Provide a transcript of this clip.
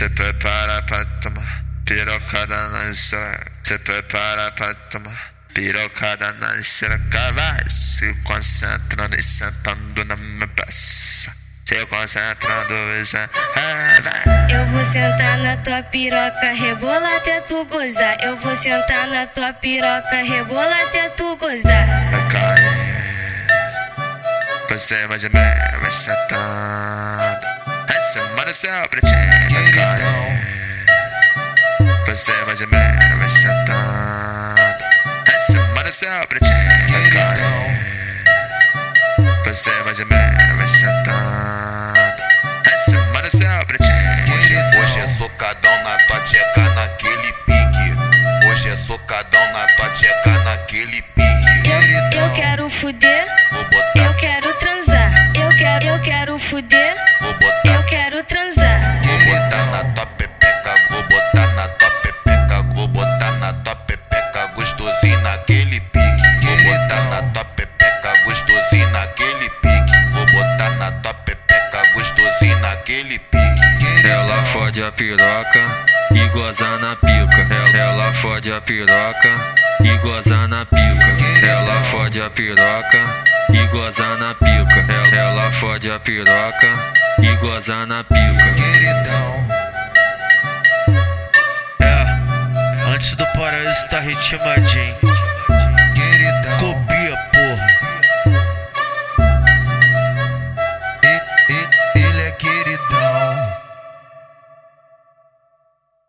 Se prepara pra tomar pirocada na xereca. Se prepara pra tomar pirocada na xereca. Vai se concentrando e sentando na minha peça. Se concentrando e sentando. Eu vou sentar na tua piroca, rebola até tu gozar. Eu vou sentar na tua piroca, rebola até tu gozar. Vai cair. Você vai gemer, vai sentando. Essa mano céu pra ti. Vai cair. Você vai gemer, vai sentando. Essa mano céu pra ti. Vai cair. Você vai gemer, vai sentando. Essa mano céu pra ti. Hoje, hoje é socadão na tua tcheca naquele pique. Hoje é socadão na tua tcheca naquele pique. Eu, eu quero fuder, Vou botar, eu quero transar. Eu quero, eu quero fuder, vou botar, fode a piroca e goza na pica. Ela, fode a piroca e goza na pica. Ela fode a piroca e goza na pica. Ela, ela fode a piroca e goza na pica. É, antes do paraíso tá ritmadinho.